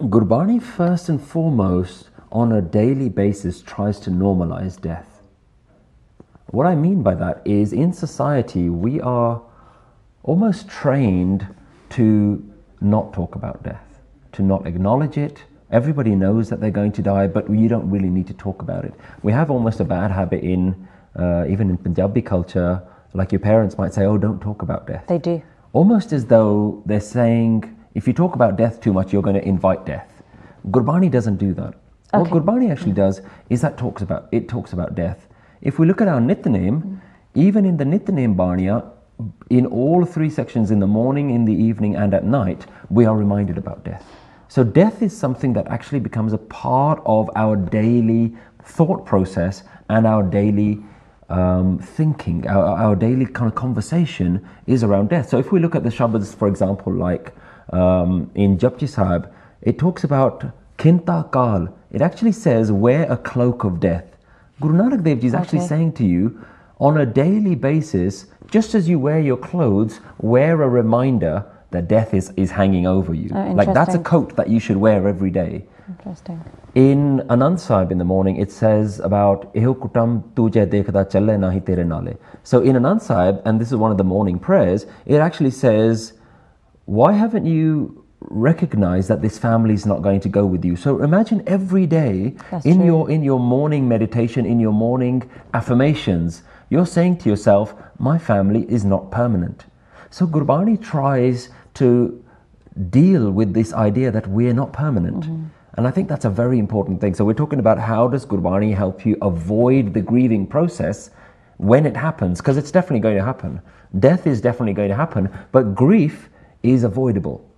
Gurbani, first and foremost, on a daily basis, tries to normalize death. What I mean by that is in society, we are almost trained to not talk about death, to not acknowledge it. Everybody knows that they're going to die, but you don't really need to talk about it. We have almost a bad habit in, uh, even in Punjabi culture, like your parents might say, oh, don't talk about death. They do. Almost as though they're saying, if you talk about death too much, you're going to invite death. Gurbani doesn't do that. What Okay. Gurbani actually does is that talks about it talks about death. If we look at our Nityanem, even in the Nityanem Barnia, in all three sections in the morning, in the evening, and at night, we are reminded about death. So death is something that actually becomes a part of our daily thought process and our daily um, thinking, our, our daily kind of conversation is around death. So if we look at the Shabads, for example, like um, in Japji Sahib, it talks about kinta kal. It actually says wear a cloak of death. Guru Nanak Dev Ji is actually saying to you, on a daily basis, just as you wear your clothes, wear a reminder that death is, is hanging over you. Oh, like that's a coat that you should wear every day. Interesting. In Anand Sahib in the morning, it says about "Eho kutam tujhe dekhda challe nahi tere nale." So in Anand Sahib, and this is one of the morning prayers, it actually says, "Why haven't you recognized that this family is not going to go with you?" So imagine every day That's in true. your in your morning meditation, in your morning affirmations, you're saying to yourself, "My family is not permanent." So Gurbani tries to deal with this idea that we're not permanent. Mm-hmm. And I think that's a very important thing. So we're talking about how does Gurbani help you avoid the grieving process when it happens, because it's definitely going to happen. Death is definitely going to happen, but grief is avoidable.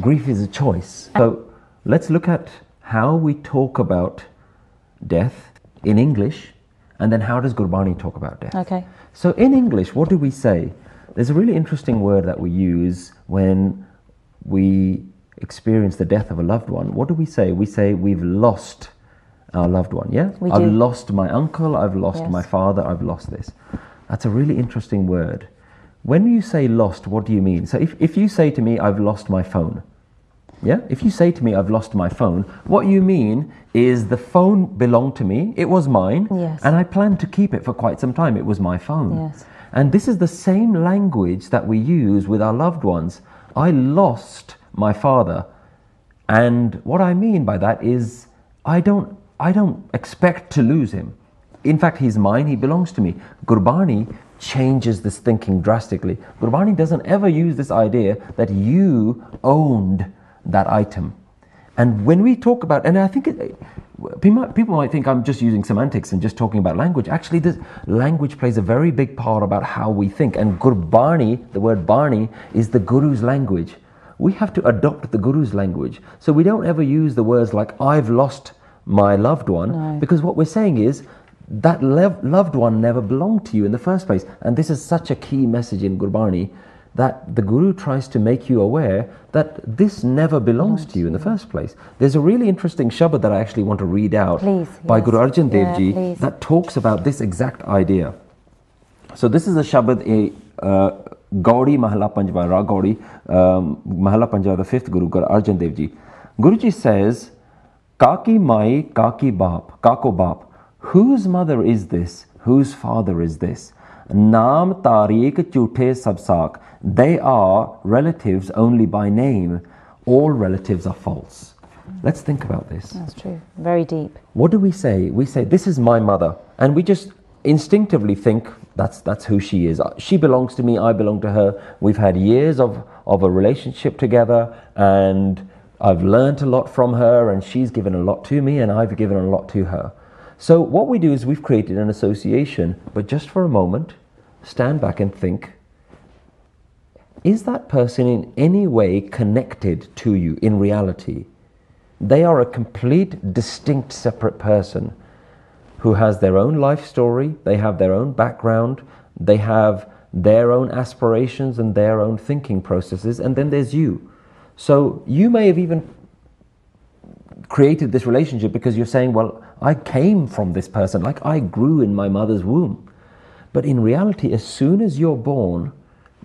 Grief is a choice. So let's look at how we talk about death in English, and then how does Gurbani talk about death? Okay. So in English, what do we say? There's a really interesting word that we use when we experience the death of a loved one. What do we say? We say we've lost our loved one, yeah? We I've do. lost my uncle, I've lost Yes. my father, I've lost this. That's a really interesting word. When you say lost, what do you mean? So if, if you say to me, I've lost my phone, yeah? If you say to me, I've lost my phone, what you mean is the phone belonged to me, it was mine, Yes. and I planned to keep it for quite some time. It was my phone. Yes. And this is the same language that we use with our loved ones. I lost my father. And what I mean by that is I don't I don't expect to lose him. In fact, he's mine, he belongs to me. Gurbani changes this thinking drastically. Gurbani doesn't ever use this idea that you owned that item. And when we talk about, and I think it, people, might, think I'm just using semantics and just talking about language. Actually, this language plays a very big part about how we think. And Gurbani, the word Bani, is the Guru's language. We have to adopt the Guru's language. So we don't ever use the words like, I've lost my loved one, No. because what we're saying is, that lev- loved one never belonged to you in the first place. And this is such a key message in Gurbani that the Guru tries to make you aware that this never belongs to you in the first place. There's a really interesting Shabad that I actually want to read out Please, by yes. Guru Arjan Dev Yeah, Ji please. that talks about this exact idea. So this is a Shabad, a uh, Gaudi Mahala Panjwa, Ra Gaudi um, the fifth Guru, Guru Arjan Dev Ji. Guruji says, Kaki Mai, Kaki Bap, Kako Bap. Whose mother is this? Whose father is this? Naam Tariq Chute Sabsak. They are relatives only by name. All relatives are false. Let's think about this. That's true. Very deep. What do we say? We say, This is my mother. And we just instinctively think that's, that's who she is. She belongs to me, I belong to her. We've had years of, of a relationship together, and I've learned a lot from her, and she's given a lot to me, and I've given a lot to her. So, what we do is we've created an association, but just for a moment, stand back and think is that person in any way connected to you in reality? They are a complete, distinct, separate person who has their own life story, they have their own background, they have their own aspirations and their own thinking processes, and then there's you. So you may have even created this relationship because you're saying, Well, I came from this person, like I grew in my mother's womb. But in reality, as soon as you're born,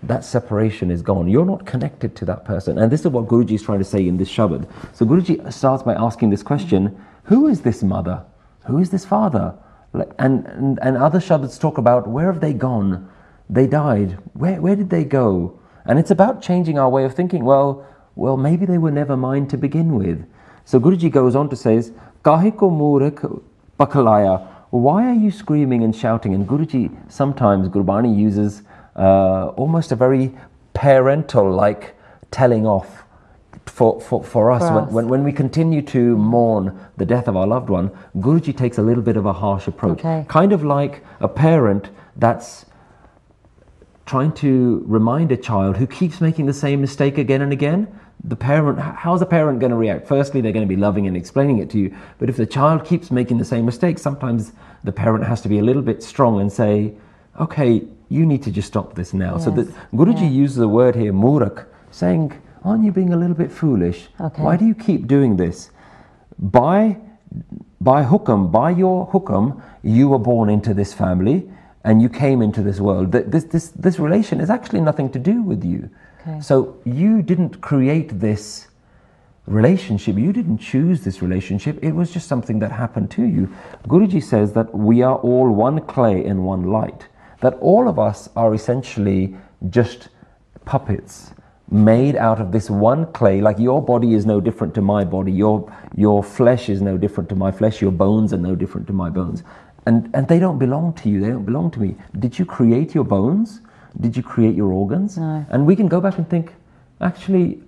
that separation is gone. You're not connected to that person. And this is what Guruji is trying to say in this Shabad. So Guruji starts by asking this question Who is this mother? Who is this father? And, and, and other Shabads talk about where have they gone? They died. Where, where did they go? And it's about changing our way of thinking. Well, well, maybe they were never mine to begin with. So Guruji goes on to say, Kahe ko murak pakalaya. Why are you screaming and shouting? And Guruji sometimes Gurbani uses uh, almost a very parental like telling off for, for, for us. For when, when, when we continue to mourn the death of our loved one, Guruji takes a little bit of a harsh approach. Okay. Kind of like a parent that's trying to remind a child who keeps making the same mistake again and again, the parent, how's a parent going to react? Firstly, they're going to be loving and explaining it to you. But if the child keeps making the same mistake, sometimes the parent has to be a little bit strong and say, okay, you need to just stop this now. So Yes. the, Guruji Yeah. uses the word here, murak, saying, aren't you being a little bit foolish? Okay. Why do you keep doing this? By by hukam, by your hukam, you were born into this family and you came into this world. This, this, this relation is actually nothing to do with you. Okay. So you didn't create this relationship, you didn't choose this relationship, it was just something that happened to you. Guruji says that we are all one clay and one light, that all of us are essentially just puppets made out of this one clay. Like your body is no different to my body. Your your flesh is no different to my flesh. Your bones are no different to my bones. And and they don't belong to you. They don't belong to me. Did you create your bones did you create your organs? No. and we can go back and think actually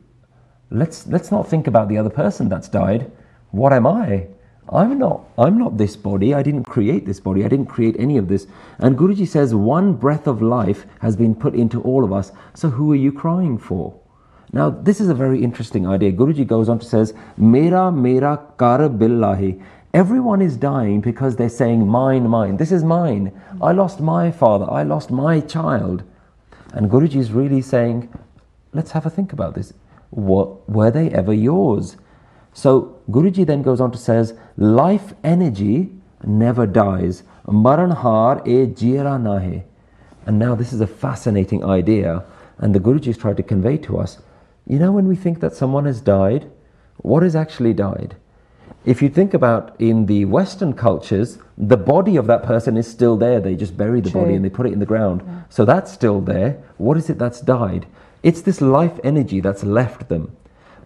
let's let's not think about the other person that's died. What am i? I'm not i'm not this body. I didn't create this body. I didn't create any of this. And guruji says one breath of life has been put into all of us. So who are you crying for? Now this is a very interesting idea. Guruji goes on to says mera mera kar billahi. Everyone is dying because they're saying mine mine. This is mine. I lost my father. I lost my child and guruji is really saying let's have a think about this. What, were they ever yours? So Guruji then goes on to says, life energy never dies. Maran har e jira nahe. And now this is a fascinating idea, and the Guruji is trying to convey to us. You know, when we think that someone has died, what has actually died? If you think about in the Western cultures, the body of that person is still there. They just bury the body and they put it in the ground. So that's still there. What is it that's died? It's this life energy that's left them.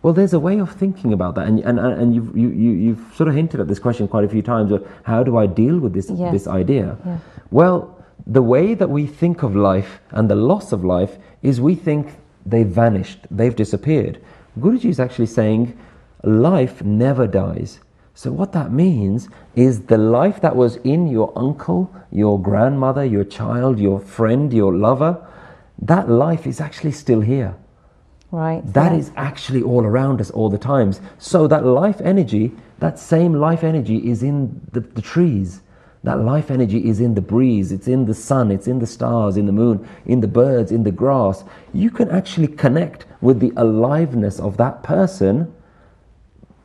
Well, there's a way of thinking about that, and and, and you've, you, you, you've sort of hinted at this question quite a few times. Of how do I deal with this Yes. this idea? Yeah. Well, the way that we think of life and the loss of life is we think they've vanished, they've disappeared. Guruji is actually saying life never dies. So, what that means is the life that was in your uncle, your grandmother, your child, your friend, your lover, that life is actually still here. Right. That yeah. is actually all around us all the times. So that life energy, that same life energy is in the, the trees. That life energy is in the breeze, it's in the sun, it's in the stars, in the moon, in the birds, in the grass. You can actually connect with the aliveness of that person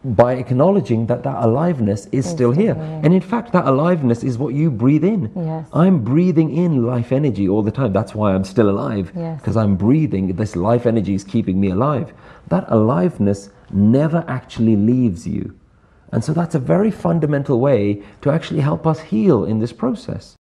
by acknowledging that that aliveness is still here. And in fact, that aliveness is what you breathe in. Yes. I'm breathing in life energy all the time. That's why I'm still alive. Yes. Because I'm breathing. This life energy is keeping me alive. That aliveness never actually leaves you. And so that's a very fundamental way to actually help us heal in this process.